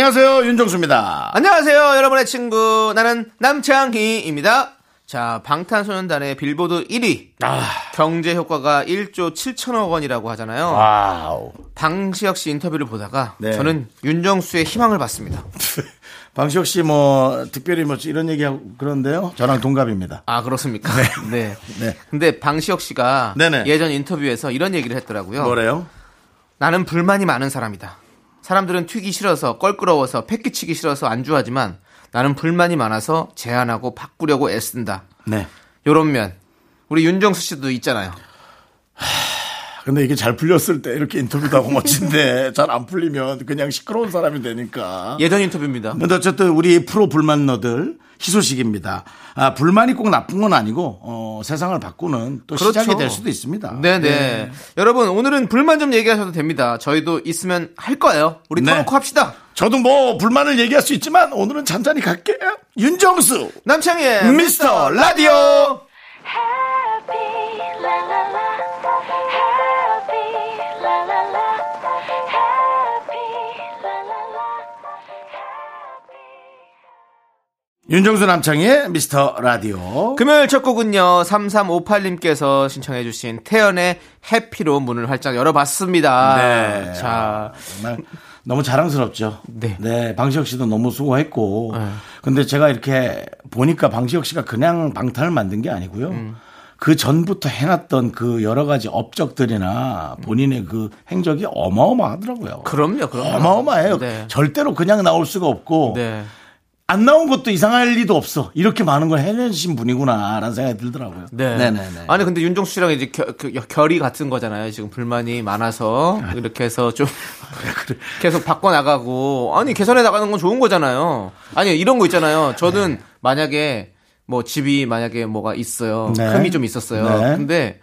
안녕하세요 윤정수입니다. 안녕하세요, 여러분의 친구. 나는 남창희입니다. 자, 방탄소년단의 빌보드 1위. 경제 효과가 1조 7천억 원이라고 하잖아요. Wow. 방시혁 씨 인터뷰를 보다가 네. 저는 윤정수의 희망을 봤습니다. 방시혁 씨 뭐 특별히 뭐 이런 얘기하고 그런데요. 저랑 동갑입니다. 아, 그렇습니까? 네. 네. 근데 방시혁 씨가 네네. 예전 인터뷰에서 이런 얘기를 했더라고요. 뭐래요? 나는 불만이 많은 사람이다. 사람들은 튀기 싫어서 껄끄러워서 패기치기 싫어서 안주하지만 나는 불만이 많아서 제안하고 바꾸려고 애쓴다. 네. 요런 면. 우리 윤정수 씨도 있잖아요. 근데 이게 잘 풀렸을 때 이렇게 인터뷰도 하고 멋진데 잘 안 풀리면 그냥 시끄러운 사람이 되니까. 예전 인터뷰입니다. 근데 어쨌든 우리 프로 불만너들 희소식입니다. 아, 불만이 꼭 나쁜 건 아니고 어, 세상을 바꾸는 또 그렇죠. 시작이 될 수도 있습니다. 네네. 여러분, 오늘은 불만 좀 얘기하셔도 됩니다. 저희도 있으면 할 거예요. 우리 네. 터놓고 합시다. 저도 뭐 불만을 얘기할 수 있지만 오늘은 잔잔히 갈게요. 윤정수 남창희의 미스터 라디오. La 윤정수 남창의 미스터 라디오. 금요일 첫 곡은요, 3358님께서 신청해주신 태연의 해피로 문을 활짝 열어봤습니다. 네. 자, 정말 너무 자랑스럽죠. 네. 방시혁 씨도 너무 수고했고. 네. 근데 제가 이렇게 보니까 방시혁 씨가 그냥 방탄을 만든 게 아니고요. 음. 그 전부터 해놨던 그 여러 가지 업적들이나 본인의 그 행적이 어마어마하더라고요. 그럼요, 그럼요. 어마어마해요. 네. 절대로 그냥 나올 수가 없고 네. 안 나온 것도 이상할 리도 없어. 이렇게 많은 걸 해내신 분이구나라는 생각이 들더라고요. 네. 네네네. 아니 근데 윤정수 씨랑 이제 겨, 그 결이 같은 거잖아요. 지금 불만이 많아서 이렇게 해서 좀 계속 바꿔 나가고 아니 개선해 나가는 건 좋은 거잖아요. 아니 이런 거 있잖아요. 저는 만약에 뭐 집이 만약에 뭐가 있어요. 네. 흠이 좀 있었어요. 네. 근데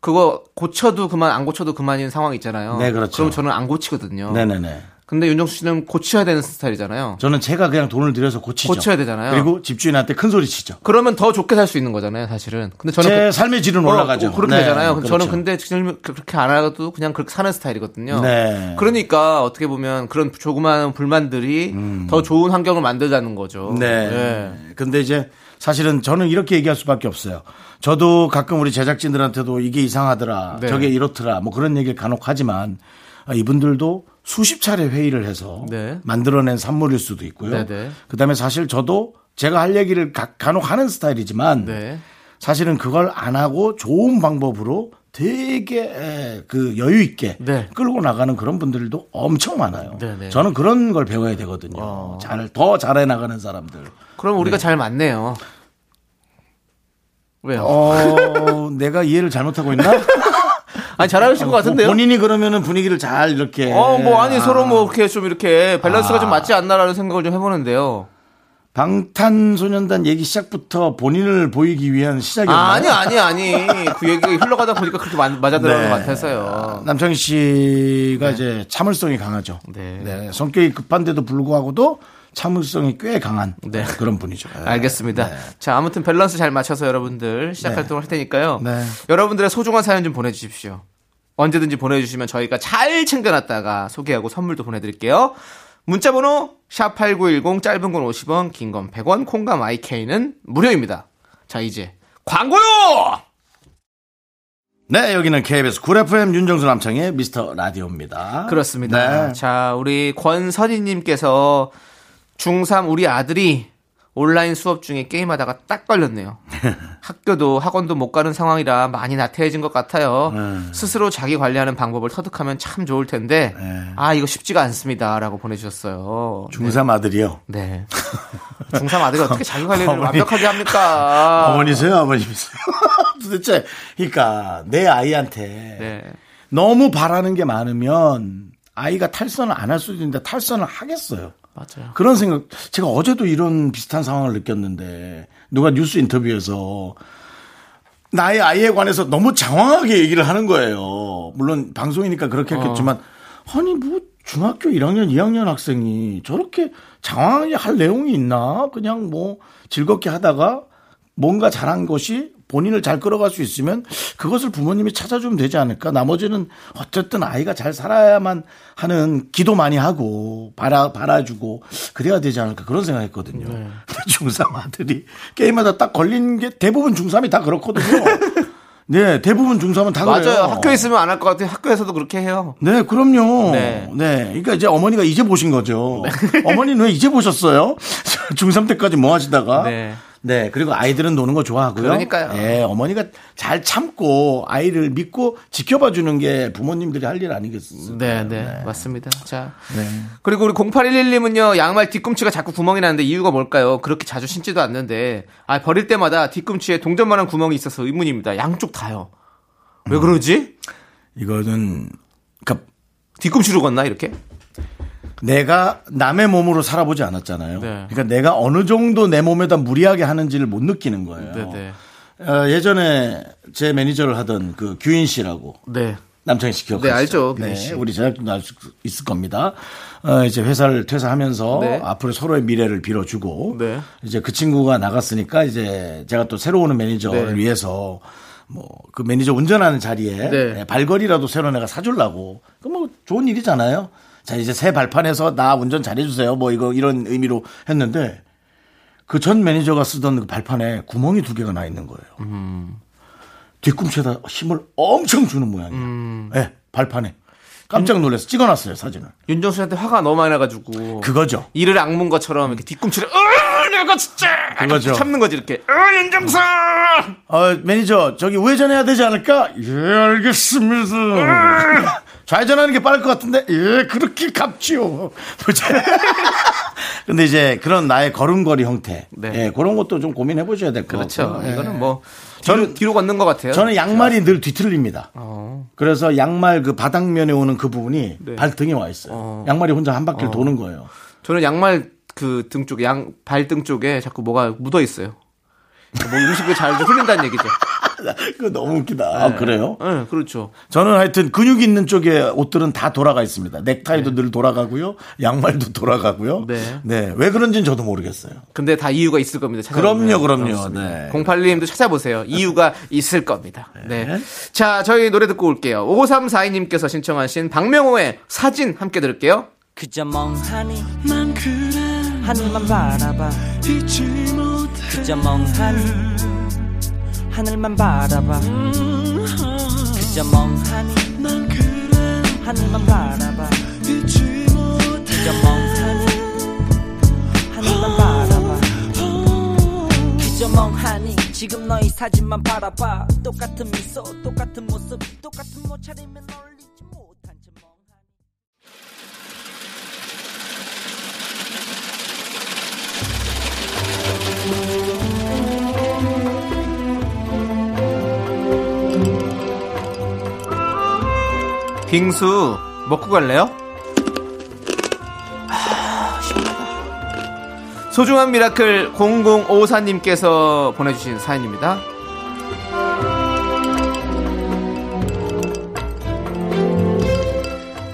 그거 고쳐도 그만 안 고쳐도 그만인 상황 있잖아요. 네, 그렇죠. 그럼 저는 안 고치거든요. 네네네. 근데 윤정수 씨는 고쳐야 되는 스타일이잖아요. 저는 제가 그냥 돈을 들여서 고치죠. 고쳐야 되잖아요. 그리고 집주인한테 큰 소리 치죠. 그러면 더 좋게 살 수 있는 거잖아요, 사실은. 근데 저는 제 그- 삶의 질은 어, 올라가죠. 어, 그렇게 네, 되잖아요. 그렇죠. 저는 근데 그렇게 안 하고도 그냥 그렇게 사는 스타일이거든요. 네. 그러니까 어떻게 보면 그런 조그마한 불만들이 더 좋은 환경을 만들자는 거죠. 음. 네. 예. 근데 이제 사실은 저는 이렇게 얘기할 수밖에 없어요. 저도 가끔 우리 제작진들한테도 이게 이상하더라, 네. 저게 이렇더라, 뭐 그런 얘기를 간혹 하지만 아, 이분들도 수십 차례 회의를 해서 네. 만들어낸 산물일 수도 있고요. 네, 네. 그다음에 사실 저도 제가 할 얘기를 가- 간혹 하는 스타일이지만 네. 사실은 그걸 안 하고 좋은 방법으로 되게 에, 그 여유 있게 네. 끌고 나가는 그런 분들도 엄청 많아요. 네, 네. 저는 그런 걸 배워야 되거든요. 어. 잘더 잘해 나가는 사람들. 그럼 우리가 잘 맞네요. 왜요? 어, 내가 이해를 잘못하고 있나? 아니 잘하신 것 같은데요. 본인이 그러면은 분위기를 잘 이렇게. 어, 뭐 아니 아, 서로 뭐 이렇게 좀 이렇게 밸런스가 좀 맞지 않나라는 생각을 좀 해보는데요. 방탄소년단 얘기 시작부터 본인을 보이기 위한 시작이었나요? 아, 아니 아니 아니 그 얘기가 흘러가다 보니까 그렇게 맞, 맞아 들어간 네. 것 같아서요. 남창희 씨가 이제 참을성이 강하죠. 네. 성격이 급한데도 불구하고도 참을성이 꽤 강한 네. 그런 분이죠. 알겠습니다. 자, 아무튼 밸런스 잘 맞춰서 여러분들 시작 활동을 할 테니까요. 네. 여러분들의 소중한 사연 좀 보내주십시오. 언제든지 보내주시면 저희가 잘 챙겨놨다가 소개하고 선물도 보내드릴게요. 문자번호 샵8910 짧은 건 50원, 긴 건 100원, 콩과 my K는 무료입니다. 자, 이제 광고요! 네, 여기는 KBS 쿨 FM 윤정수 남창희의 미스터 라디오입니다. 그렇습니다. 네. 자, 우리 권선희님께서 중3 우리 아들이 온라인 수업 중에 게임하다가 딱 걸렸네요. 학교도 학원도 못 가는 상황이라 많이 나태해진 것 같아요. 네. 스스로 자기 관리하는 방법을 터득하면 참 좋을 텐데, 네. 아, 이거 쉽지가 않습니다. 라고 보내주셨어요. 중3 아들이요. 네. 중3 아들이 어떻게 자기 관리를 어머니. 완벽하게 합니까? 어머니세요, 아버님이세요? 도대체, 그러니까 내 아이한테 네. 너무 바라는 게 많으면 아이가 탈선을 안 할 수도 있는데 탈선을 하겠어요. 맞아요. 그런 생각, 제가 어제도 이런 비슷한 상황을 느꼈는데, 누가 뉴스 인터뷰에서 나의 아이에 관해서 너무 장황하게 얘기를 하는 거예요. 물론 방송이니까 그렇게 했겠지만, 아니, 뭐, 중학교 1학년, 2학년 학생이 저렇게 장황하게 할 내용이 있나? 그냥 뭐, 즐겁게 하다가 뭔가 잘한 것이 본인을 잘 끌어갈 수 있으면 그것을 부모님이 찾아주면 되지 않을까? 나머지는 어쨌든 아이가 잘 살아야만 하는 기도 많이 하고 바라 바라주고 그래야 되지 않을까 그런 생각했거든요. 근데 중3 아들이 게임하다 딱 걸린 게 대부분 중3이 다 그렇거든요. 네, 대부분 중3은 다 맞아요. 그래요. 학교에 있으면 안 할 것 같아요. 학교에서도 그렇게 해요. 네, 그럼요. 네. 네. 그러니까 이제 어머니가 이제 보신 거죠. 어머니는 왜 이제 보셨어요? 중3 때까지 뭐 하시다가. 네. 네. 그리고 아이들은 노는 거 좋아하고요. 그러니까요. 네, 어머니가 잘 참고 아이를 믿고 지켜봐 주는 게 부모님들이 할 일 아니겠어요? 네, 네, 맞습니다. 자. 네. 그리고 우리 0811님은요, 양말 뒤꿈치가 자꾸 구멍이 나는데 이유가 뭘까요? 그렇게 자주 신지도 않는데, 아, 버릴 때마다 뒤꿈치에 동전만한 구멍이 있어서 의문입니다. 양쪽 다요. 왜 그러지? 이거는, 그러니까 뒤꿈치로 걷나, 이렇게? 내가 남의 몸으로 살아보지 않았잖아요. 네. 그러니까 내가 어느 정도 내 몸에다 무리하게 하는지를 못 느끼는 거예요. 네, 네. 어, 예전에 제 매니저를 하던 그 규인 씨라고 네. 남창희 씨 기억하시죠? 네, 알죠, 씨. 우리 제작진도 알 수 있을 겁니다. 어, 이제 회사를 퇴사하면서 네. 앞으로 서로의 미래를 빌어주고 네. 이제 그 친구가 나갔으니까 이제 제가 또 새로 오는 매니저를 네. 위해서 뭐 그 매니저 운전하는 자리에 네. 발걸이라도 새로 내가 사주려고 그뭐 좋은 일이잖아요. 자 이제 새 발판에서 나 운전 잘해주세요. 뭐 이거 이런 의미로 했는데 그 전 매니저가 쓰던 그 발판에 구멍이 두 개가 나 있는 거예요. 음. 뒤꿈치에다 힘을 엄청 주는 모양이에요. 음. 네, 발판에. 깜짝 놀라서 찍어놨어요, 사진을. 윤정수 씨한테 화가 너무 많이 나가지고. 그거죠. 이를 악문 것처럼 이렇게 뒤꿈치를, 으, 내가 진짜! 그거죠. 참는 거지, 이렇게. 으, 윤정수! 어, 매니저, 저기 우회전해야 되지 않을까? 예, 알겠습니다. 좌회전하는 게 빠를 것 같은데, 예, 그렇게 갑지요. 근데 이제 그런 나의 걸음걸이 형태. 네. 예, 그런 것도 좀 고민해 보셔야 될것 그렇죠. 같고. 예. 이거는 뭐, 뒤로, 뒤로 걷는 것 같아요. 저는 양말이 늘 뒤틀립니다. 어. 그래서 양말 그 바닥면에 오는 그 부분이 네. 발등에 와 있어요. 어. 양말이 혼자 한 바퀴를 도는 거예요. 저는 양말 그 등 쪽에, 양, 발등 쪽에 자꾸 뭐가 묻어 있어요. 뭐 음식을 잘 흘린다는 얘기죠. 그거 너무 웃기다. 아, 그래요? 네, 그렇죠. 저는 하여튼 근육 있는 쪽에 옷들은 다 돌아가 있습니다. 넥타이도 늘 돌아가고요. 양말도 돌아가고요. 네. 왜 그런지는 저도 모르겠어요. 근데 다 이유가 있을 겁니다. 찾아보면. 그럼요, 그럼요. 네. 08님도 찾아보세요. 이유가 있을 겁니다. 네. 자, 저희 노래 듣고 올게요. 5342님께서 신청하신 박명호의 사진 함께 들을게요. 그저 멍하니 하늘만 바라봐 그저 멍하니 하늘만 바라봐. 그저 멍하니 하늘만 바라봐. 그저 멍하니 하늘만 바라봐. 그저 멍하니 지금 너의 사진만 바라봐. 똑같은 미소 똑같은 모습 똑같은 옷차림에 널리지 못한 채 멍하니 빙수 먹고 갈래요? 아, 시원하다. 소중한 miracle 0054님께서 보내주신 사연입니다.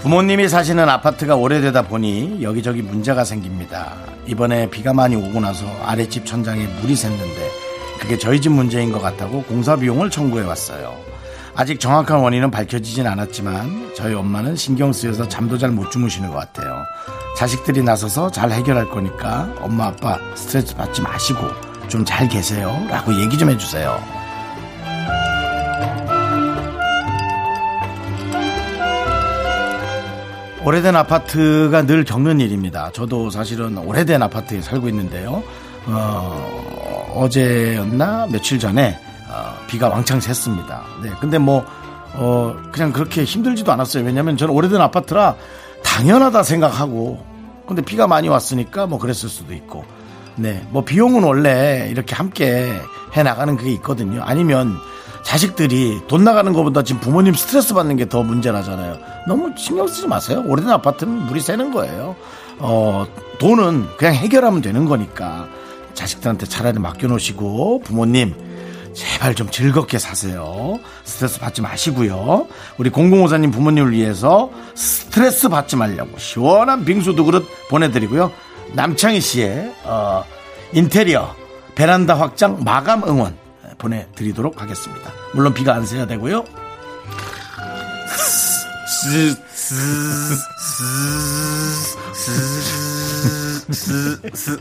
부모님이 사시는 아파트가 오래되다 보니 여기저기 문제가 생깁니다. 이번에 비가 많이 오고 나서 아랫집 천장에 물이 샜는데 그게 저희 집 문제인 것 같다고 공사 비용을 청구해 왔어요. 아직 정확한 원인은 밝혀지진 않았지만 저희 엄마는 신경 쓰여서 잠도 잘 못 주무시는 것 같아요. 자식들이 나서서 잘 해결할 거니까 엄마 아빠 스트레스 받지 마시고 좀 잘 계세요. 라고 얘기 좀 해주세요. 오래된 아파트가 늘 겪는 일입니다. 저도 사실은 오래된 아파트에 살고 있는데요. 어, 어제였나 며칠 전에 어, 비가 왕창 샜습니다. 네, 근데 뭐 어, 그냥 그렇게 힘들지도 않았어요. 왜냐하면 저는 오래된 아파트라 당연하다 생각하고 근데 비가 많이 왔으니까 뭐 그랬을 수도 있고 네, 뭐 비용은 원래 이렇게 함께 해 나가는 그게 있거든요. 아니면 자식들이 돈 나가는 것보다 지금 부모님 스트레스 받는 게 더 문제라잖아요. 너무 신경 쓰지 마세요. 오래된 아파트는 물이 새는 거예요. 어, 돈은 그냥 해결하면 되는 거니까 자식들한테 차라리 맡겨놓으시고 부모님 제발 좀 즐겁게 사세요. 스트레스 받지 마시고요. 우리 공공호사님 부모님을 위해서 스트레스 받지 말려고 시원한 빙수 두 그릇 보내드리고요. 남창희 씨의 어, 인테리어 베란다 확장 마감 응원 보내드리도록 하겠습니다. 물론 비가 안 새야 되고요.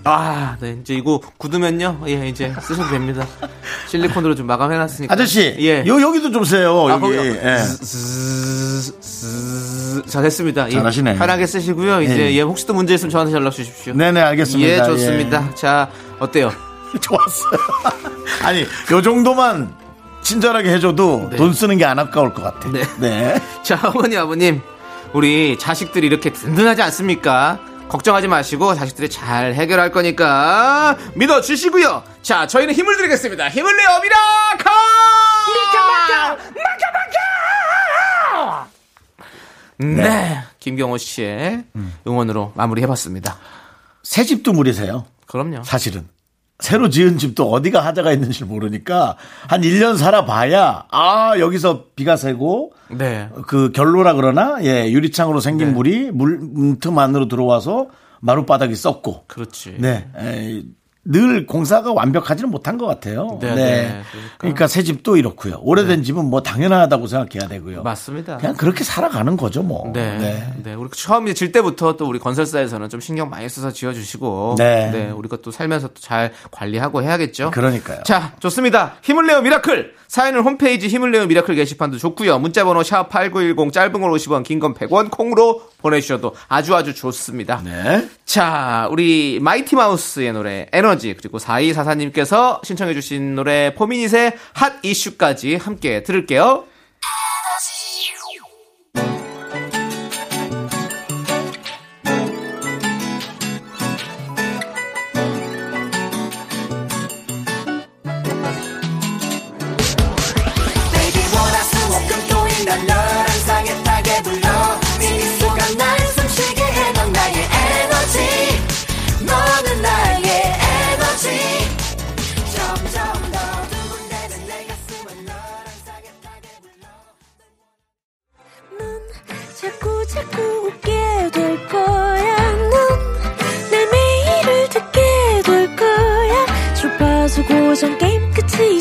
아, 네. 이제 이거 굳으면요. 예, 이제 쓰셔도 됩니다. 실리콘으로 좀 마감해놨으니까. 아저씨, 예. 요 여기도 좀 세요. 아, 여기. 거기요? 예. 자, 됐습니다. 예. 잘하시네. 편하게 쓰시고요. 이제 예. 예, 혹시 또 문제 있으면 저한테 연락 주십시오. 네네 알겠습니다. 예, 좋습니다. 자, 어때요? 예. 좋았어요. 아니 요 정도만 친절하게 해줘도 네. 돈 쓰는 게 안 아까울 것 같아. 네. 네. 자, 어머니, 아버님. 우리 자식들이 이렇게 든든하지 않습니까? 걱정하지 마시고 자식들이 잘 해결할 거니까 믿어 주시고요. 자, 저희는 힘을 드리겠습니다. 힘을 내요, 미라카! 미카마카! 마카마카! 네. 김경호 씨의 응원으로 마무리해봤습니다. 새 집도 무리세요. 그럼요. 사실은. 새로 지은 집도 어디가 하자가 있는지 모르니까 한 1년 살아봐야 아 여기서 비가 새고 네. 그 결로라 그러나 예 유리창으로 생긴 네. 물이 물 틈 안으로 들어와서 마룻바닥이 썩고 그렇지. 네. 에이, 늘 공사가 완벽하지는 못한 것 같아요. 네, 네. 네. 그러니까. 그러니까. 새 집도 이렇고요. 오래된 집은 뭐 당연하다고 생각해야 되고요. 맞습니다. 그냥 그렇게 살아가는 거죠, 뭐. 네. 네. 우리 처음 이제 질 때부터 또 우리 건설사에서는 좀 신경 많이 써서 지어주시고. 네. 우리가 또 살면서 또 잘 관리하고 해야겠죠. 그러니까요. 자, 좋습니다. 힘을 내요 miracle. 사연은 홈페이지 힘을 내요 miracle 게시판도 좋고요. 문자번호 샵 #8910 짧은 건 50원, 긴 건 100원 콩으로 보내주셔도 아주 아주 좋습니다. 네. 자, 우리 마이티 마우스의 노래 에너지 그리고 4244님께서 신청해 주신 노래 포미닛의 Hot Issue까지 함께 들을게요. 자꾸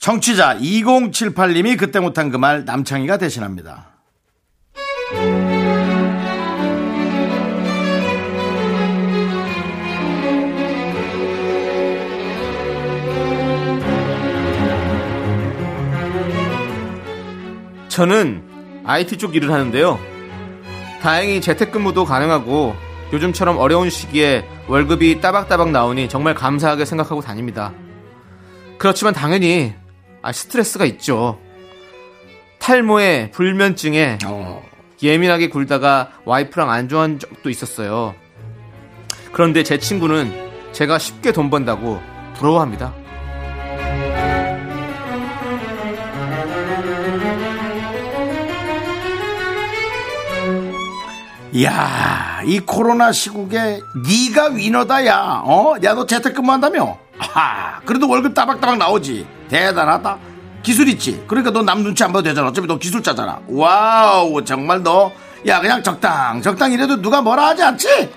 청취자 2078님이 그때 못한 그 말 남창희가 대신합니다. 저는 IT 쪽 일을 하는데요. 다행히 재택근무도 가능하고 요즘처럼 어려운 시기에 월급이 따박따박 나오니 정말 감사하게 생각하고 다닙니다. 그렇지만 당연히 아, 스트레스가 있죠. 탈모에 불면증에 어. 예민하게 굴다가 와이프랑 안 좋아한 적도 있었어요. 그런데 제 친구는 제가 쉽게 돈 번다고 부러워합니다. 이야, 이 코로나 시국에 네가 winner다야. 어? 야, 너 재택근무한다며? 아, 그래도 월급 따박따박 나오지. 대단하다. 기술 있지. 그러니까 너 남 눈치 안 봐도 되잖아. 어차피 너 기술자잖아. wow, 정말 너. 야, 그냥 적당, 적당 이래도 누가 뭐라 하지 않지?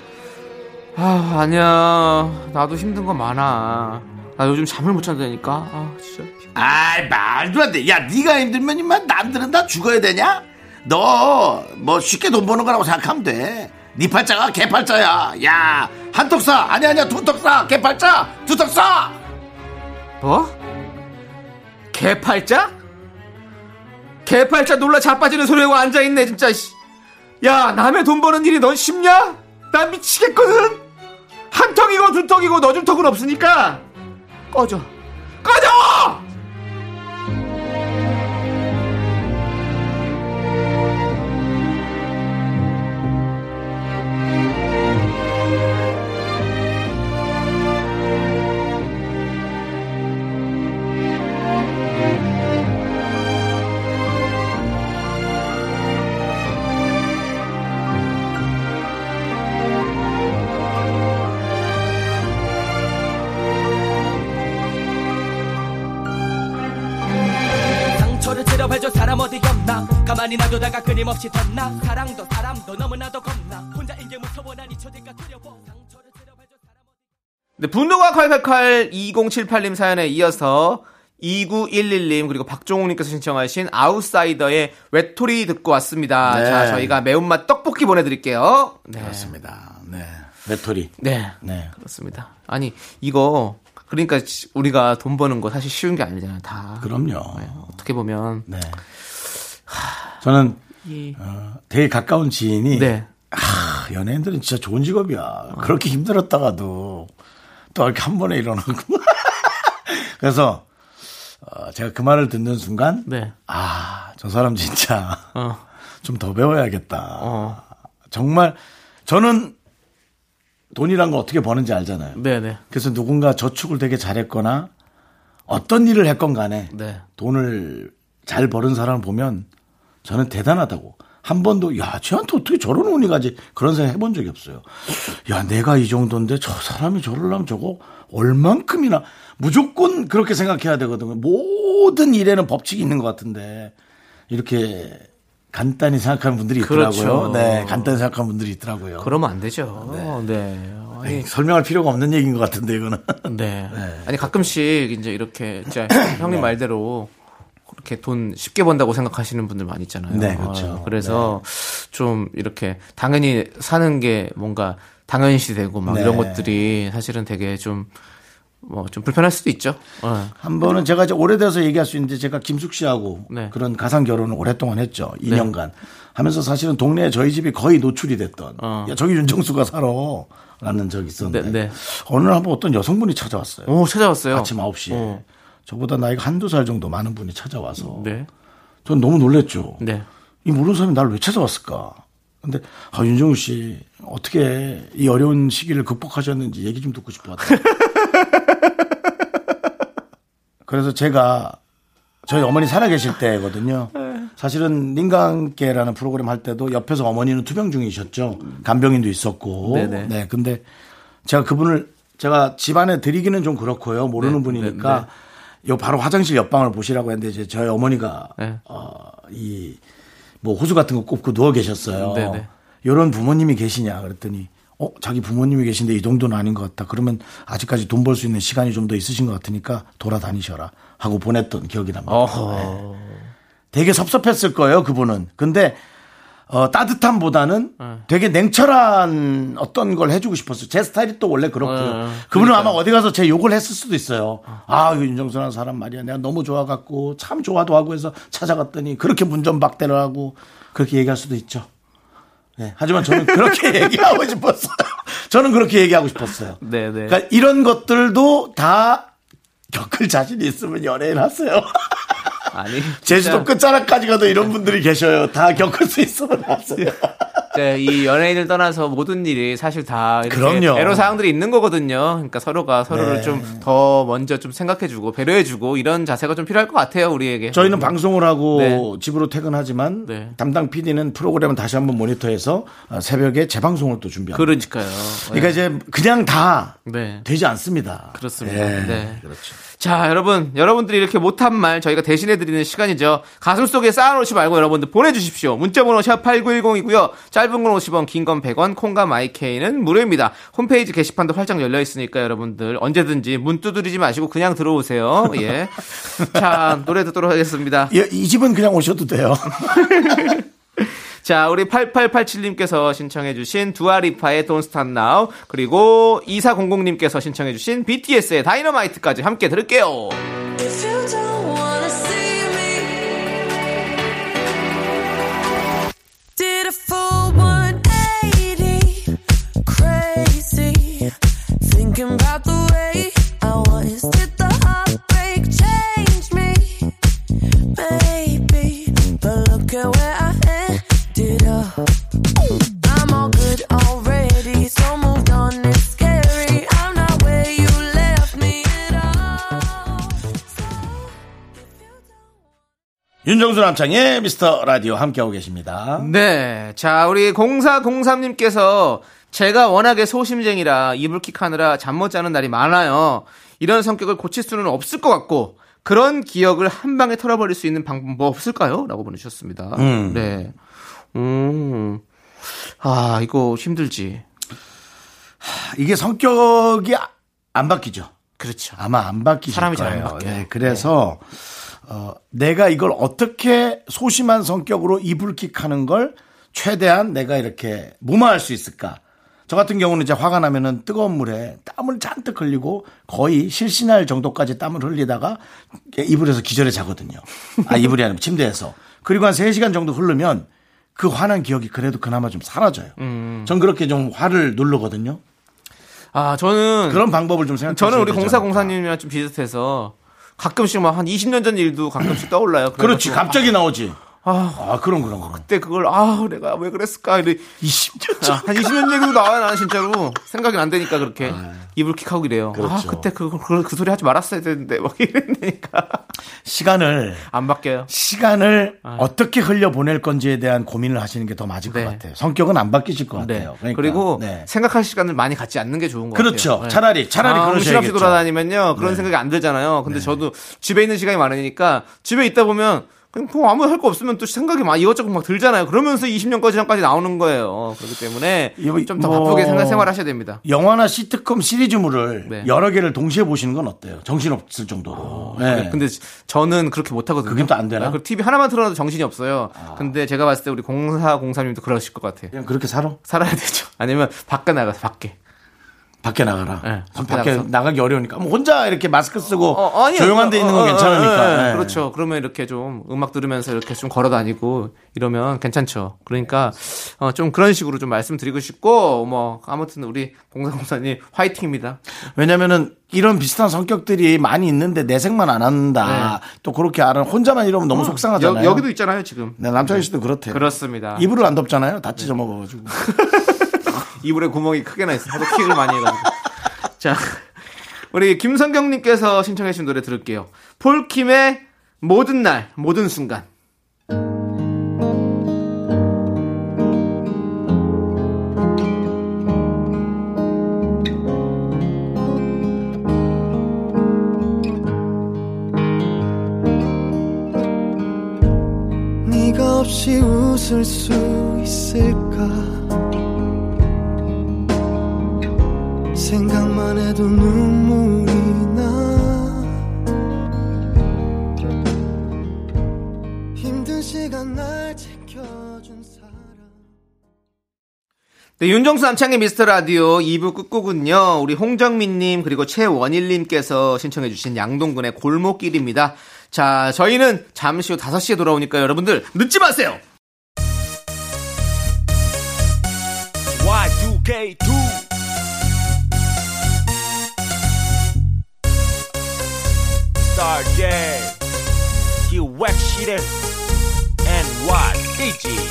아, 아니야. 나도 힘든 거 많아. 나 요즘 잠을 못 잔다니까. 아, 진짜. 아이, 말도 안 돼. 야, 네가 힘들면 임마 남들은 다 죽어야 되냐? 너 뭐 쉽게 돈 버는 거라고 생각하면 돼. 네 팔자가 개팔자야. 야, 한턱 쏴. 아니 아니야, 두턱 쏴. 개팔자. 두턱 쏴. 뭐? 개팔자? 개팔자 놀라 자빠지는 소리하고 앉아 있네 진짜 씨. 야 남의 돈 버는 일이 넌 쉽냐? 나 미치겠거든 한 턱이고 두 턱이고 넣어줄 턱은 없으니까 꺼져 꺼져 가만히 놔두다가 끊임없이 덧나 사랑도 사람도 너무나도 겁나 혼자 인생 무서워하니 초대가 두려워 상처를 치료해줄 사람 어디 네, 분노가 칼칼칼 2078님 사연에 이어서 2911님 그리고 박종욱님께서 신청하신 아웃사이더의 외톨이 듣고 왔습니다. 네. 자 저희가 매운맛 떡볶이 보내드릴게요. 네. 그렇습니다. 네. 외톨이. 네. 네. 그렇습니다. 아니 이거 그러니까 지- 우리가 돈 버는 거 사실 쉬운 게 아니잖아요. 다. 그럼요. 네, 어떻게 보면 네. 저는 이- 어, 되게 가까운 지인이 네. 아, 연예인들은 진짜 좋은 직업이야. 그렇게 힘들었다가도 또 이렇게 한 번에 일어나고. 그래서 어, 제가 그 말을 듣는 순간 네. 아, 저 사람 진짜 어. 좀더 배워야겠다. 어. 정말 저는 돈이란 걸 어떻게 버는지 알잖아요. 네네. 그래서 누군가 저축을 되게 잘했거나 어떤 일을 했건 간에 네. 돈을 잘 버는 사람을 보면 저는 대단하다고. 한 번도 야 쟤한테 어떻게 저런 운이 가지 그런 생각 해본 적이 없어요. 야 내가 이 정도인데 저 사람이 저러려면 저거 얼만큼이나 무조건 그렇게 생각해야 되거든요. 모든 일에는 법칙이 있는 것 같은데 이렇게 간단히 생각하는 분들이 있더라고요. 그렇죠. 네, 간단히 생각하는 분들이 있더라고요. 그러면 안 되죠. 네. 아니, 에이, 설명할 필요가 없는 얘기인 것 같은데 이거는. 네. 아니 가끔씩 이제 이렇게 진짜 형님 말대로 그렇게 돈 쉽게 번다고 생각하시는 분들 많이 있잖아요. 네, 그렇죠. 어, 그래서 좀 이렇게 당연히 사는 게 뭔가 당연시 되고 막 네. 이런 것들이 사실은 되게 좀 뭐좀 불편할 수도 있죠. 어. 한 번은 제가 이제 오래돼서 얘기할 수 있는데 제가 김숙 씨하고 네. 그런 가상 결혼을 오랫동안 했죠. 2년간. 하면서 사실은 동네에 저희 집이 거의 노출이 됐던. 어. 야, 저기 윤정수가 살아. 라는 적이 있었는데. 네, 네. 어느 날 한번 어떤 여성분이 찾아왔어요. 오 찾아왔어요. 아침 9시에. 어. 저보다 나이가 한두 살 정도 많은 분이 찾아와서. 네. 전 너무 놀랬죠. 네. 이 모르는 사람이 나를 왜 찾아왔을까? 근데 아 윤정우 씨 어떻게 이 어려운 시기를 극복하셨는지 얘기 좀 듣고 싶었다. 그래서 제가 저희 어머니 살아계실 때거든요. 사실은 닌강계라는 프로그램 할 때도 옆에서 어머니는 투병 중이셨죠. 간병인도 있었고. 네네. 네. 근데 제가 그분을 제가 집안에 드리기는 좀 그렇고요. 모르는 네, 분이니까 요 바로 화장실 옆방을 보시라고 했는데 이제 저희 어머니가 네. 어, 이, 뭐 호수 같은 거 꼽고 누워 계셨어요. 네네. 이런 부모님이 계시냐 그랬더니 어, 자기 부모님이 계신데 이 정도는 아닌 것 같다. 그러면 아직까지 돈 벌 수 있는 시간이 좀 더 있으신 것 같으니까 돌아다니셔라 하고 보냈던 기억이 납니다. 어허. 되게 섭섭했을 거예요, 그분은. 근데 어, 따뜻함보다는 네. 되게 냉철한 어떤 걸 해주고 싶었어요. 제 스타일이 또 원래 그렇고요. 어, 그분은 아마 어디 가서 제 욕을 했을 수도 있어요. 아, 이거 윤정수라는 사람 말이야. 내가 너무 좋아갖고 참 좋아도 하고 해서 찾아갔더니 그렇게 문전박대를 하고 그렇게 얘기할 수도 있죠. 네, 하지만 저는 그렇게 얘기하고 싶었어요. 저는 그렇게 얘기하고 싶었어요. 네 네. 그러니까 이런 것들도 다 겪을 자신이 있으면 연예인 하세요. 아니 제주도 끝자락까지 가도 이런 분들이 계셔요. 다 겪을 수 있으면 하세요. 진짜 이 연예인을 떠나서 모든 일이 사실 다 그럼요. 애로 사항들이 있는 거거든요. 그러니까 서로가 서로를 네. 좀더 먼저 좀 생각해주고 배려해주고 이런 자세가 좀 필요할 것 같아요 우리에게. 저희는 방송을 하고 네. 집으로 퇴근하지만 네. 담당 PD는 프로그램을 다시 한번 모니터해서 어, 새벽에 재방송을 또 준비합니다. 그러니까요. 그러니까 이제 그냥 다 네. 되지 않습니다. 그렇습니다. 예, 네. 그렇죠. 자, 여러분, 여러분들이 이렇게 못한 말 저희가 대신해드리는 시간이죠. 가슴 속에 쌓아놓지 말고 여러분들 보내주십시오. 문자번호 샵8910이고요. 짧은 건 50원, 긴 건 100원, 콩과 마이케이는 무료입니다. 홈페이지 게시판도 활짝 열려있으니까 여러분들 언제든지 문 두드리지 마시고 그냥 들어오세요. 예. 자, 노래 듣도록 하겠습니다. 이, 이 집은 그냥 오셔도 돼요. 자, 우리 8887님께서 신청해주신 두아리파의 Don't Stop Now, 그리고 2400님께서 신청해주신 BTS의 다이너마이트까지 함께 들을게요. 윤정수 남창의 미스터 라디오 함께하고 계십니다. 네. 자, 우리 0403님께서 제가 워낙에 소심쟁이라 이불킥 하느라 잠 못 자는 날이 많아요. 이런 성격을 고칠 수는 없을 것 같고 그런 기억을 한 방에 털어버릴 수 있는 방법 뭐 없을까요? 라고 보내주셨습니다. 음. 네. 음. 아, 이거 힘들지. 이게 성격이 아- 안 바뀌죠. 그렇죠. 아마 안 바뀌실 사람이 잘안 거예요. 바뀌어요. 네, 그래서 어, 내가 이걸 어떻게 소심한 성격으로 이불킥하는 걸 최대한 내가 이렇게 무마할 수 있을까? 저 같은 경우는 이제 화가 나면은 뜨거운 물에 땀을 잔뜩 흘리고 거의 실신할 정도까지 땀을 흘리다가 이불에서 기절해 자거든요. 아, 이불이 아니고 침대에서. 그리고 한 3시간 정도 흐르면 그 화난 기억이 그래도 그나마 좀 사라져요. 음. 전 그렇게 좀 화를 누르거든요. 아, 저는 그런 방법을 좀 생각해 저는 우리 않을까. 공사 공사님이랑 좀 비슷해서 가끔씩 막 한 20년 전 일도 가끔씩 떠올라요. 그렇지. 갑자기 나오지. 아, 아, 그런, 그런, 그런. 그때 그걸 아 내가 왜 그랬을까 이래 20년 아, 한 20년 얘기도 나와요 나는 진짜로 생각이 안 되니까 그렇게 이불킥하고 이래요 그렇죠. 아 그때 그, 그, 그 소리 하지 말았어야 되는데 막 이랬으니까 시간을, 안 바뀌어요 시간을 어떻게 흘려 보낼 건지에 대한 고민을 하시는 게 더 맞을 네. 것 같아요. 성격은 안 바뀌실 것 네. 같아요. 그러니까, 그리고 네. 생각할 시간을 많이 갖지 않는 게 좋은 것 그렇죠. 같아요. 네. 차라리, 차라리 아, 그러셔야겠죠. 정신없이 돌아다니면요 그런 네. 생각이 안 들잖아요. 근데 저도 집에 있는 시간이 많으니까 집에 있다 보면 그냥 뭐 아무 할 거 없으면 또 생각이 막 이것저것 막 들잖아요. 그러면서 20년까지 전까지 나오는 거예요. 그렇기 때문에 이거 좀더 뭐- 바쁘게 생각 생활하셔야 됩니다. 영화나 시트콤 시리즈물을 네. 여러 개를 동시에 보시는 건 어때요? 정신 없을 정도로. 네. 근데 저는 그렇게 못 하거든요. 그게 또 안 되나? 아. 그 TV 하나만 틀어도 정신이 없어요. 근데 제가 봤을 때 우리 0403님도 그러실 것 같아요. 그냥 그렇게 살아? 살아야 되죠. 아니면 밖에 나가서 밖에. 밖에 나가라. 네, 밖에 밖에 나가서. 나가기 어려우니까. 뭐 혼자 이렇게 마스크 쓰고 어, 아니요. 조용한 데 있는 건 어, 어, 괜찮으니까. 어, 어, 네. 그렇죠. 그러면 이렇게 좀 음악 들으면서 이렇게 좀 걸어 다니고 이러면 괜찮죠. 그러니까 어, 좀 그런 식으로 좀 말씀드리고 싶고 뭐 아무튼 우리 공사공사님 화이팅입니다. 왜냐면은 이런 비슷한 성격들이 많이 있는데 내색만 안 한다. 또 그렇게 알아. 혼자만 이러면 너무 속상하잖아요. 네. 여, 여기도 있잖아요 지금. 네, 남창희 씨도 그렇대요. 그렇습니다. 이불을 안 덮잖아요. 다 찢어 먹어가지고. 이불에 구멍이 크게 나 있어. 하도 킥을 많이 해가지고. 자, 우리 김성경님께서 신청해주신 노래 들을게요. 폴킴의 모든 날, 모든 순간. 네가 없이 웃을 수 있을까 생각만 해도 눈물이 나 힘든 시간 날 지켜준 사람 네, 윤정수 남창의 미스터 라디오 2부 끝곡은요, 우리 홍정민님, 그리고 최원일님께서 신청해주신 양동근의 골목길입니다. 자, 저희는 잠시 후 5시에 돌아오니까 여러분들 늦지 마세요! Y2K2 Star J 기획 시대 NYDG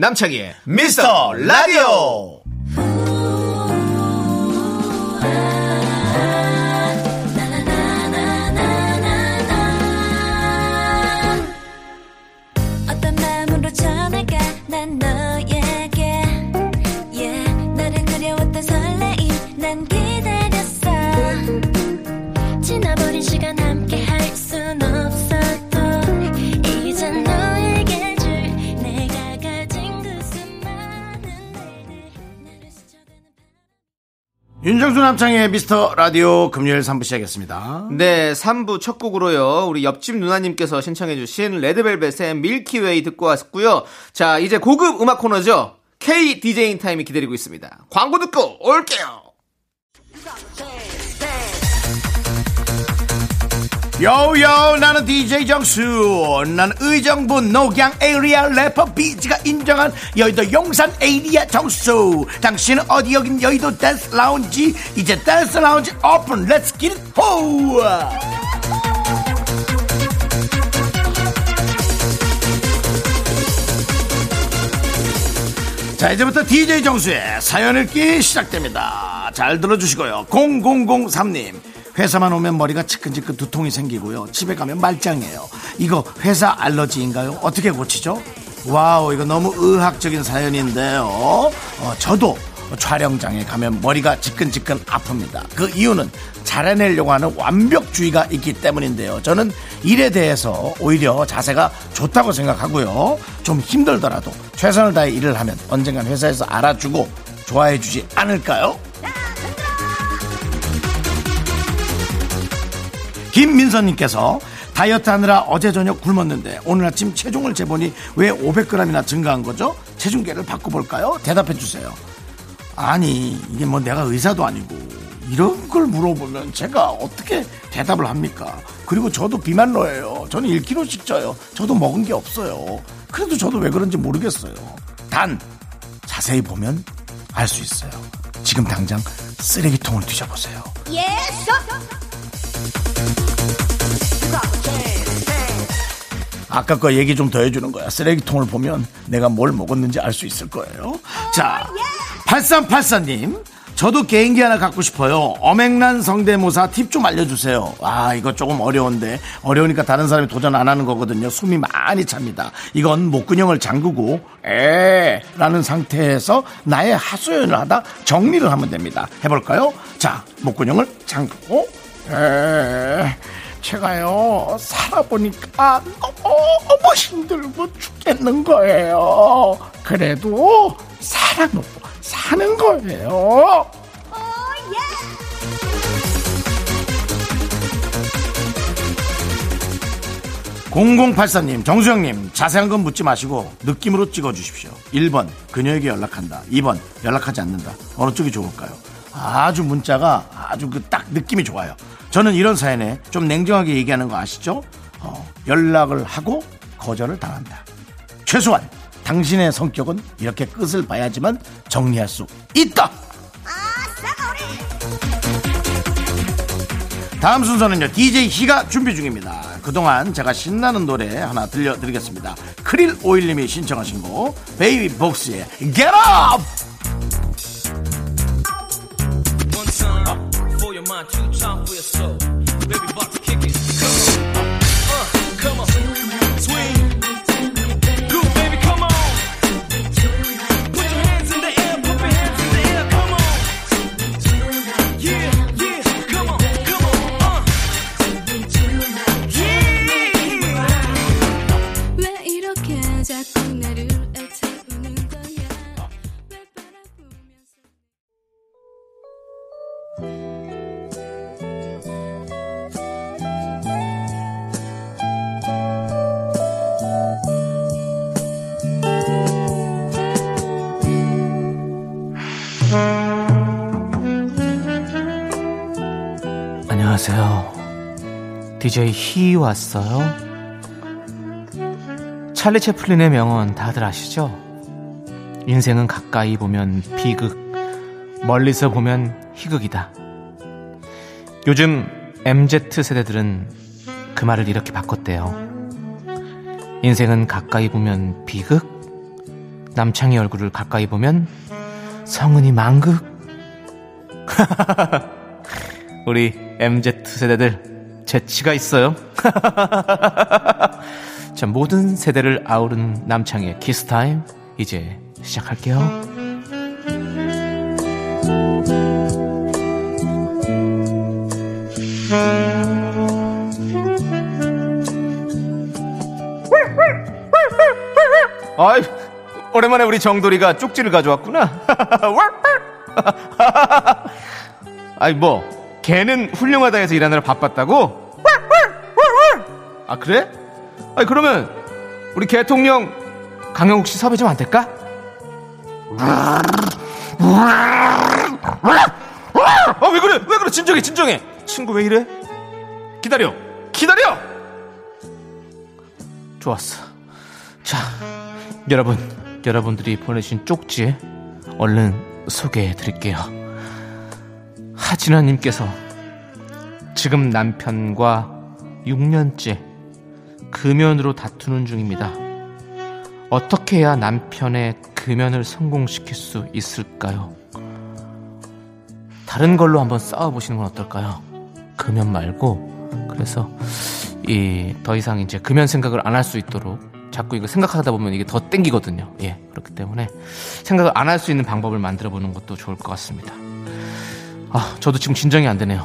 남창희의 미스터 라디오. 윤정수 남창의 미스터 라디오 금요일 3부 시작했습니다. 네, 3부 첫 곡으로요. 우리 옆집 누나님께서 신청해주신 레드벨벳의 밀키웨이 듣고 왔고요. 자, 이제 고급 음악 코너죠. K DJing 타임이 기다리고 있습니다. 광고 듣고 올게요. yo yo 나는 DJ 정수. 나는 의정부 녹양 area 래퍼 비즈가 인정한 여의도 용산 area 정수. 당신은 어디 여긴 여의도 댄스 라운지? 이제 댄스 라운지 open let's get it ho 자 이제부터 DJ 정수의 사연 읽기 시작됩니다. 잘 들어주시고요. 0003님 회사만 오면 머리가 치끈치끈 두통이 생기고요 집에 가면 말짱해요 이거 회사 알러지인가요 어떻게 고치죠 wow 이거 너무 의학적인 사연인데요 어, 저도 촬영장에 가면 머리가 지끈지끈 아픕니다. 그 이유는 잘해내려고 하는 완벽주의가 있기 때문인데요. 저는 일에 대해서 오히려 자세가 좋다고 생각하고요. 좀 힘들더라도 최선을 다해 일을 하면 언젠간 회사에서 알아주고 좋아해주지 않을까요? 김민선님께서 다이어트 하느라 어제 저녁 굶었는데 오늘 아침 체중을 재보니 왜 500g이나 증가한 거죠? 체중계를 바꿔볼까요? 대답해 주세요. 아니 이게 뭐 내가 의사도 아니고 이런 걸 물어보면 제가 어떻게 대답을 합니까? 그리고 저도 비만러예요. 저는 1kg씩 쪄요. 저도 먹은 게 없어요. 그래도 저도 왜 그런지 모르겠어요. 단 자세히 보면 알 수 있어요. 지금 당장 쓰레기통을 뒤져보세요. 아까 거 얘기 좀 더 해주는 거야. 쓰레기통을 보면 내가 뭘 먹었는지 알 수 있을 거예요. 자, 8384님. 저도 개인기 하나 갖고 싶어요. 어맹란 성대모사 팁 좀 알려주세요. 아, 이거 조금 어려운데. 어려우니까 다른 사람이 도전 안 하는 거거든요. 숨이 많이 찹니다. 이건 목근형을 잠그고, 에, 라는 상태에서 나의 하소연을 하다 정리를 하면 됩니다. 해볼까요? 자, 목근형을 잠그고, 에, 제가요 살아보니까 너무 힘들고 죽겠는 거예요. 그래도 살아놓고 사는 거예요. 0084님, 정수영님, 자세한 건 묻지 마시고 느낌으로 찍어주십시오. 1번, 그녀에게 연락한다. 2번, 연락하지 않는다. 어느 쪽이 좋을까요? 아주 문자가 아주 그 딱 느낌이 좋아요. 저는 이런 사연에 좀 냉정하게 얘기하는 거 아시죠? 어, 연락을 하고 거절을 당한다. 최소한 당신의 성격은 이렇게 끝을 봐야지만 정리할 수 있다. 다음 순서는요 DJ 희가 준비 중입니다 그동안 제가 신나는 노래 하나 들려드리겠습니다 크릴 오일님이 신청하신 곡 베이비 복스의 Get Up mind, two time for your soul. 안녕하세요. DJ 히 왔어요. 찰리 채플린의 명언 다들 아시죠? 인생은 가까이 보면 비극, 멀리서 보면 희극이다. 요즘 MZ 세대들은 그 말을 이렇게 바꿨대요. 인생은 가까이 보면 비극, 남창희 얼굴을 가까이 보면 성은이 망극. 우리 MZ 세대들 재치가 있어요. 자, 모든 세대를 아우르는 남창의 키스 타임 이제 시작할게요. 아이, 오랜만에 우리 정돌이가 쪽지를 가져왔구나. 아니 뭐 걔는 훌륭하다 해서 일하느라 바빴다고? 아 그래? 아니 그러면 우리 개통령 강영욱 씨 섭외 좀 안 될까? 아왜 그래? 왜 그래? 진정해 진정해. 친구 왜 이래? 기다려. 기다려! 좋았어. 자 여러분 여러분들이 보내주신 쪽지 얼른 소개해 드릴게요 하진아님께서 지금 남편과 6년째 금연으로 다투는 중입니다 어떻게 해야 남편의 금연을 성공시킬 수 있을까요? 다른 걸로 한번 싸워보시는 건 어떨까요? 금연 말고 그래서 이 더 이상 이제 금연 생각을 안 할 수 있도록 자꾸 이거 생각하다 보면 이게 더 땡기거든요. 예 그렇기 때문에 생각을 안 할 수 있는 방법을 만들어 보는 것도 좋을 것 같습니다. 아 저도 지금 진정이 안 되네요.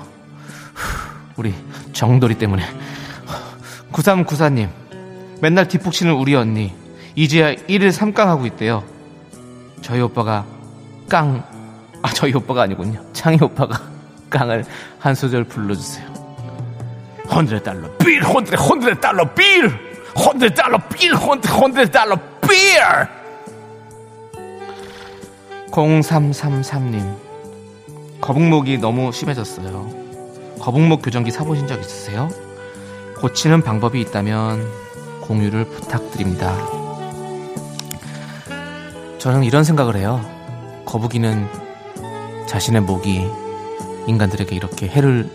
후, 우리 정돌이 때문에 9394님 맨날 뒷북치는 우리 언니 이제야 1일 3깡 하고 있대요. 저희 오빠가 깡, 아, 저희 오빠가 아니군요. 창희 오빠가 깡을 한 소절 불러주세요. 혼드레 달러 빌, 혼드레, 혼드레 달러 빌! 혼드레 달러 빌, 혼드레, 혼드레 달러 빌! 0333님, 거북목이 너무 심해졌어요. 거북목 교정기 사보신 적 있으세요? 고치는 방법이 있다면 공유를 부탁드립니다. 저는 이런 생각을 해요. 거북이는 자신의 목이 인간들에게 이렇게 해를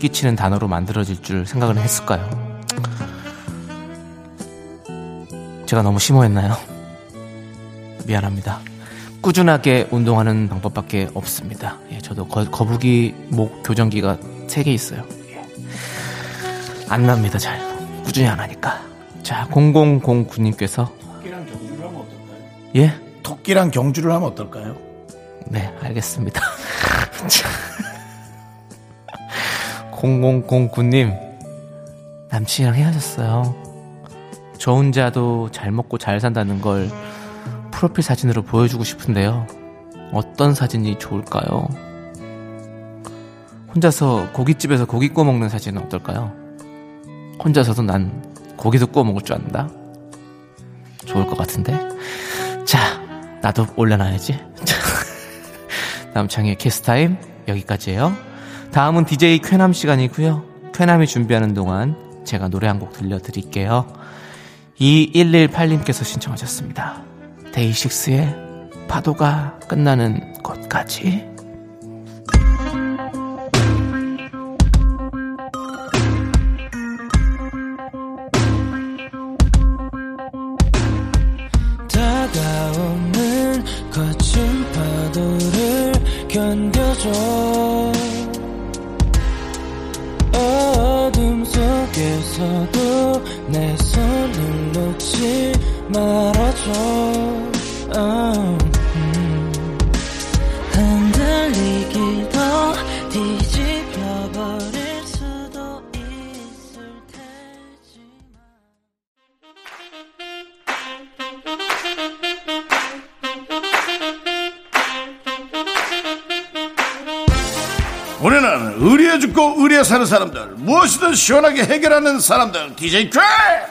끼치는 단어로 만들어질 줄 생각을 했을까요? 제가 너무 심오했나요? 미안합니다. 꾸준하게 운동하는 방법밖에 없습니다. 예, 저도 거, 거북이 목 교정기가 3개 있어요. 예. 안 납니다, 잘. 꾸준히 안 하니까. 자, 0009님께서 토끼랑 경주를 하면 어떨까요? 예? 토끼랑 경주를 하면 어떨까요? 네, 알겠습니다. 0009님, 남친이랑 헤어졌어요. 저 혼자도 잘 먹고 잘 산다는 걸 프로필 사진으로 보여주고 싶은데요. 어떤 사진이 좋을까요? 혼자서 고깃집에서 고기 구워 먹는 사진은 어떨까요? 혼자서도 난 고기도 구워 먹을 줄 안다. 좋을 것 같은데. 자, 나도 올려놔야지. 자, 남창의 키스타임 여기까지예요. 다음은 DJ 쾌남 시간이고요. 쾌남이 준비하는 동안 제가 노래 한 곡 들려드릴게요. 2118님께서 신청하셨습니다. 데이식스의 파도가 끝나는 곳까지. 다가오는 거친 파도를 견뎌줘 어둠 속에서도 내 손을 놓지 말아줘 어, 음. 흔들리기도 뒤집혀버릴 수도 있을 테지만. 우리는 의리에 죽고 의리에 사는 사람들 무엇이든 시원하게 해결하는 사람들 DJ 쾌!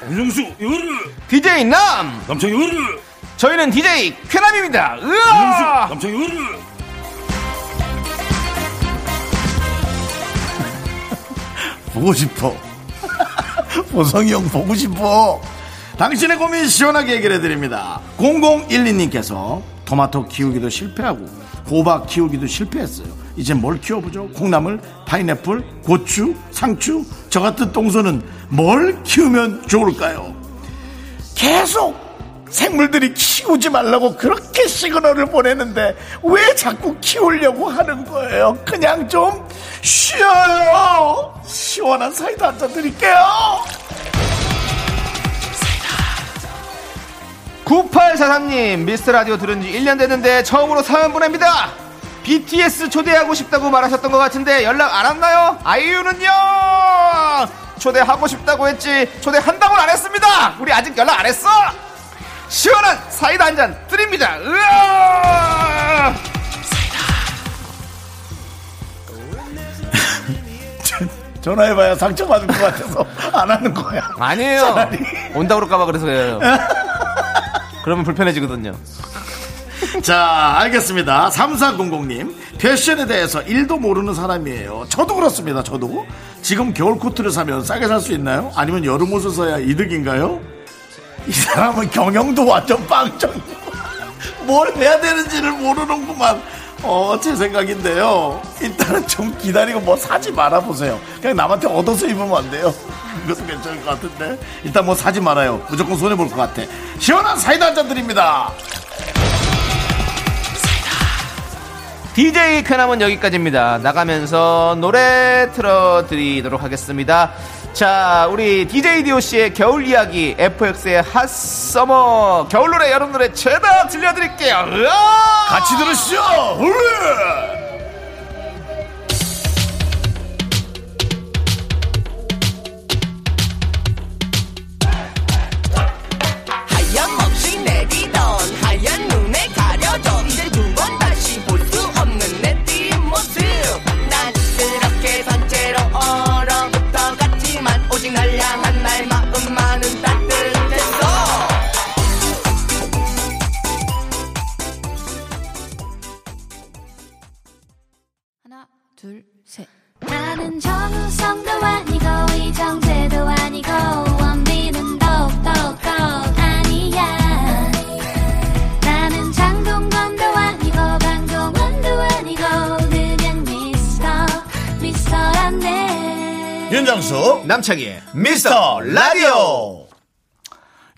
윤정수 요르 DJ 남! 남창 요르 저희는 DJ 쾌남입니다. 으아! 남창 요르 보고 싶어. 보성이 형 보고 싶어. 당신의 고민 시원하게 해결해 드립니다. 0012님께서 토마토 키우기도 실패하고 호박 키우기도 실패했어요. 이제 뭘 키워보죠? 콩나물 파인애플 고추 상추. 저 같은 똥손은 뭘 키우면 좋을까요 계속 생물들이 키우지 말라고 그렇게 시그널을 보내는데 왜 자꾸 키우려고 하는 거예요? 그냥 좀 쉬어요. 시원한 사이다 한 잔 드릴게요. 9843님, 미스터 라디오 들은 지 1년 됐는데 처음으로 사연 보냅니다. BTS 초대하고 싶다고 말하셨던 것 같은데 연락 안 왔나요? 아이유는요? 초대하고 싶다고 했지 초대한다고는 안 했습니다. 우리 아직 연락 안 했어. 시원한 사이다 한 잔 드립니다. 으아! 전화해봐야 상처받을 것 같아서 안 하는 거야. 아니에요. 차라리. 온다고 그럴까봐 그래서 그래요. 그러면 불편해지거든요. 자, 알겠습니다. 3400님. 패션에 대해서 1도 모르는 사람이에요. 저도 그렇습니다. 저도. 지금 겨울 코트를 사면 싸게 살 수 있나요? 아니면 여름 옷을 써야 이득인가요? 이 사람은 경영도 완전 빵점. 뭘 해야 되는지를 모르는구만. 어, 제 생각인데요. 일단은 좀 기다리고 뭐 사지 말아보세요. 그냥 남한테 얻어서 입으면 안 돼요. 그것도 괜찮을 것 같은데. 일단 뭐 사지 말아요. 무조건 손해볼 것 같아. 시원한 사이다 한 잔 드립니다. DJ 쾌남은 여기까지입니다. 나가면서 노래 틀어드리도록 하겠습니다. 자, 우리 DJ DOC의 겨울 이야기, FX의 핫 서머, 겨울 노래, 여름 노래 죄다 들려드릴게요. 같이 들으시죠.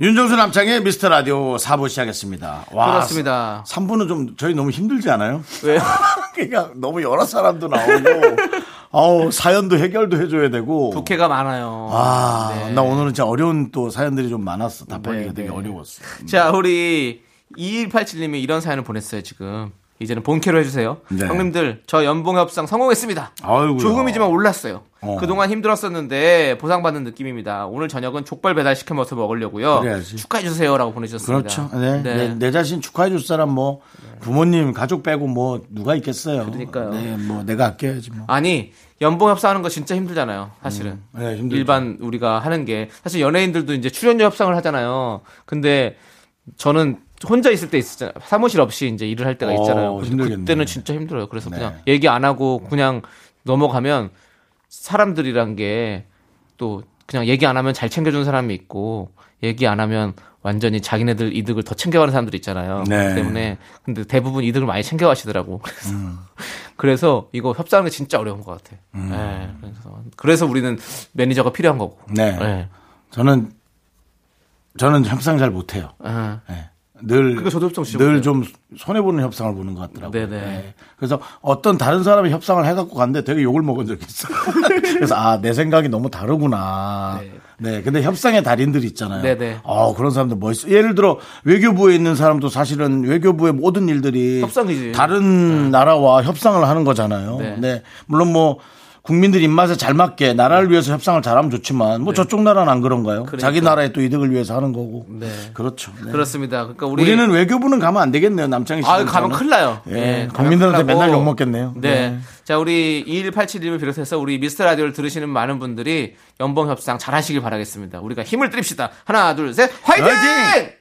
윤정수 남창의 미스터 라디오 4부 시작했습니다. 와, 그렇습니다. 3부는 좀 저희 너무 힘들지 않아요? 왜요? 그러니까 너무 여러 사람도 나오고 아우 사연도 해결도 해줘야 되고 부캐가 많아요. 아, 네. 나 오늘은 진짜 어려운 또 사연들이 좀 많았어. 답하기가 네, 되게 네. 어려웠어. 자, 우리 2187님이 이런 사연을 보냈어요, 지금. 이제는 본캐로 해주세요. 네. 형님들, 저 연봉 협상 성공했습니다. 아이고야. 조금이지만 올랐어요. 어. 그동안 힘들었었는데 보상받는 느낌입니다. 오늘 저녁은 족발 배달 시켜 먹어서 먹으려고요. 그래야지. 축하해 주세요라고 보내주셨습니다. 그렇죠. 네. 내, 내 자신 축하해 줄 사람 뭐 부모님 가족 빼고 뭐 누가 있겠어요. 그러니까요. 네, 뭐 내가 아껴야지 뭐. 아니 연봉 협상하는 거 진짜 힘들잖아요. 사실은 네, 힘들죠. 일반 우리가 하는 게 사실 연예인들도 이제 출연료 협상을 하잖아요. 근데 저는 혼자 있을 때 있었잖아요. 사무실 없이 이제 일을 할 때가 어, 있잖아요. 힘들겠네. 그때는 진짜 힘들어요. 그래서 네. 그냥 얘기 안 하고 그냥 넘어가면 사람들이란 게 또 그냥 얘기 안 하면 잘 챙겨주는 사람이 있고 얘기 안 하면 완전히 자기네들 이득을 더 챙겨가는 사람들 있잖아요. 네. 때문에 근데 대부분 이득을 많이 챙겨가시더라고. 그래서 음. 그래서 이거 협상하는 게 진짜 어려운 것 같아. 네, 그래서 그래서 우리는 매니저가 필요한 거고. 네. 네. 저는 저는 협상 잘 못해요. 아, 네. 늘, 늘. 좀 손해보는 협상을 보는 것 같더라고요. 네네. 네. 그래서 어떤 다른 사람이 협상을 해갖고 갔는데 되게 욕을 먹은 적이 있어요. 그래서 아, 내 생각이 너무 다르구나. 네. 네. 근데 협상의 달인들 있잖아요. 네네. 어, 그런 사람들 멋있어. 예를 들어 외교부에 있는 사람도 사실은 외교부의 모든 일들이 협상이지. 다른 나라와 협상을 하는 거잖아요. 네. 네. 물론 뭐 국민들 입맛에 잘 맞게 나라를 위해서 협상을 잘하면 좋지만 뭐 저쪽 나라는 안 그런가요? 자기 나라의 또 이득을 위해서 하는 거고. 네. 그렇죠. 네. 그렇습니다. 그러니까 우리 우리는 외교부는 가면 안 되겠네요. 남창희 씨. 아, 가면 큰일 나요. 예, 예, 가면 국민들한테. 맨날 욕 먹겠네요. 네. 네. 자, 우리 2187님을 비롯해서 우리 미스터 라디오를 들으시는 많은 분들이 연봉 협상 잘 하시길 바라겠습니다. 우리가 힘을 드립시다. 하나, 둘, 셋, 화이팅! 화이팅!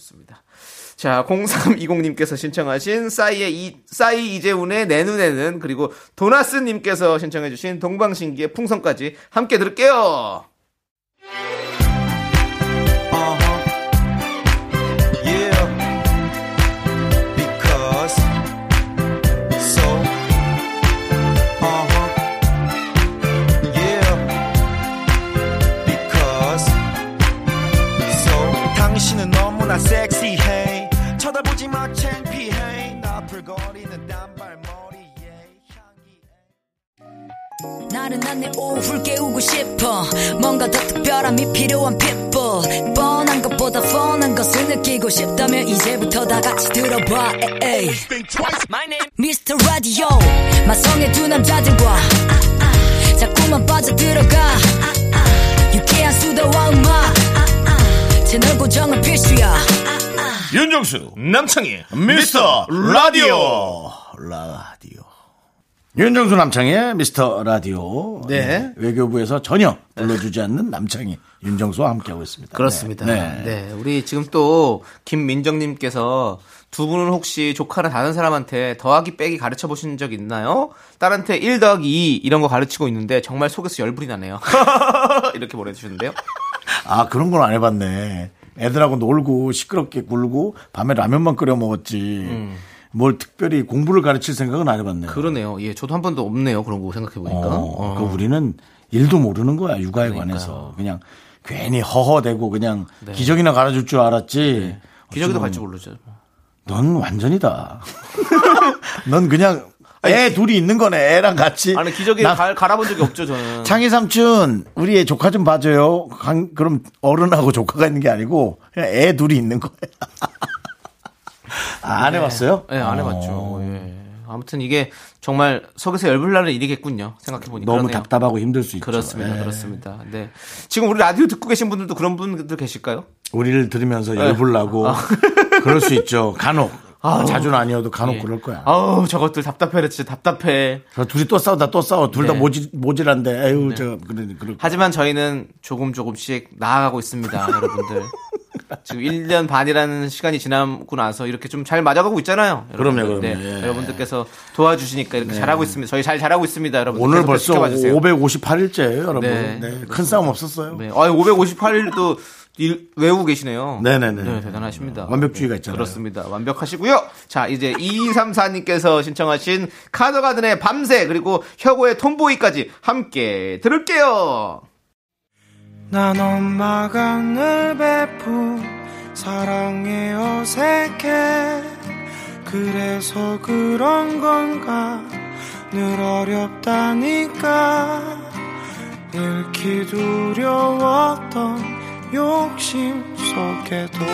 자, 좋습니다. 자, 0320님께서 신청하신 싸이의 이, 싸이 이재훈의 내 눈에는 그리고 도나스님께서 신청해주신 동방신기의 풍선까지 함께 들을게요. 섹시해 쳐다보지 마 창피해. 나풀거리는 단발머리에 향기에 나른한 내 오후를 깨우고 싶어. 뭔가 더 특별함이 필요한 people. 뻔한 것보다 뻔한 것을 느끼고 싶다면 이제부터 다 같이 들어봐 에이. Mr. Radio 마성의 두 남자들과 자꾸만 빠져들어가. 유쾌한 수다와 음악 채널 고정은 필수야 윤정수 남창희 미스터 라디오 라디오 윤정수 남창의 미스터 라디오. 네. 외교부에서 전혀 불러주지 않는 남창희, 윤정수와 함께하고 있습니다. 그렇습니다. 네. 네. 우리 지금 또 김민정님께서 두 분은 혹시 조카나 다른 사람한테 더하기 빼기 가르쳐 보신 적 있나요? 딸한테 1 더하기 2 이런 거 가르치고 있는데 정말 속에서 열불이 나네요. 이렇게 보내주셨는데요. 아, 그런 건 안 해봤네. 애들하고 놀고 시끄럽게 굴고 밤에 라면만 끓여 먹었지. 뭘 특별히 공부를 가르칠 생각은 안 해봤네. 음. 그러네요. 예, 저도 한 번도 없네요. 그런 거 생각해 보니까. 어, 그 우리는 일도 모르는 거야 육아에 그러니까요. 관해서 그냥 괜히 허허대고 그냥 네. 기저귀나 갈아줄 줄 알았지. 기저귀도 어쩌면 갈줄 모르죠. 넌 완전이다. 넌 그냥 애 둘이 있는 거네. 애랑 같이. 아니 기저귀 나- 갈, 갈아본 적이 없죠 저는. 창희 삼촌 우리 애 조카 좀 봐줘요. 강- 그럼 어른하고 조카가 있는 게 아니고 그냥 애 둘이 있는 거야. 아, 안 해봤어요? 네, 안 해봤죠. 예. 아무튼 이게 정말 속에서 열불 나는 일이겠군요. 생각해 보니까 너무 답답하고 힘들 수 있죠. 그렇습니다, 예. 그렇습니다. 네. 지금 우리 라디오 듣고 계신 분들도 그런 분들 계실까요? 우리를 들으면서 열불나고 그럴 수 있죠. 간혹. 자주는 아니어도 간혹 예. 그럴 거야. 아우 저것들 답답해, 진짜 답답해. 둘이 또 싸우다 또 싸워. 둘다 네. 모질, 모질한데, 에휴, 저, 그래, 그럴 하지만 저희는 조금 조금씩 나아가고 있습니다, 여러분들. 지금 1년 반이라는 시간이 지나고 나서 이렇게 좀 잘 맞아가고 있잖아요. 여러분들. 그럼요, 네, 그럼요. 예. 여러분들께서 도와주시니까 이렇게 잘하고 있습니다. 저희 잘 잘하고 있습니다, 여러분. 오늘 벌써 558일째예요, 여러분. 네. 네. 큰 싸움 없었어요. 네. 아, 558일도 외우고 계시네요. 네네네. 네, 대단하십니다. 완벽주의가 있잖아요. 그렇습니다. 완벽하시고요. 자, 이제 2234님께서 신청하신 카더가든의 밤새 그리고 혁오의 톰보이까지 함께 들을게요. 난 엄마가 늘 베푼 사랑에 어색해 그래서 그런 건가 늘 어렵다니까 잃기 두려웠던 욕심 속에도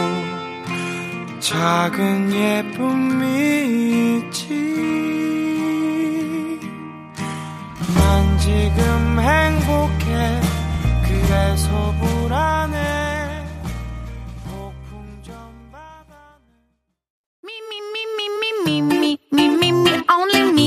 작은 예쁨이 있지 난 지금 행복해 그래서 불안해 me, only me,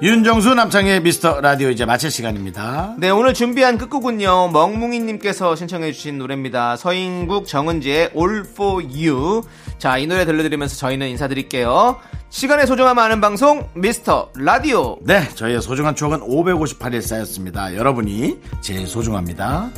윤정수 남창의 미스터 라디오 이제 마칠 시간입니다. 네, 오늘 준비한 끝곡은요. 멍뭉이님께서 신청해주신 노래입니다. 서인국 정은지의 All for You. 자, 이 노래 들려드리면서 저희는 인사드릴게요. 시간의 소중함 아는 방송, 미스터 라디오. 네, 저희의 소중한 추억은 558일 쌓였습니다. 여러분이 제일 소중합니다.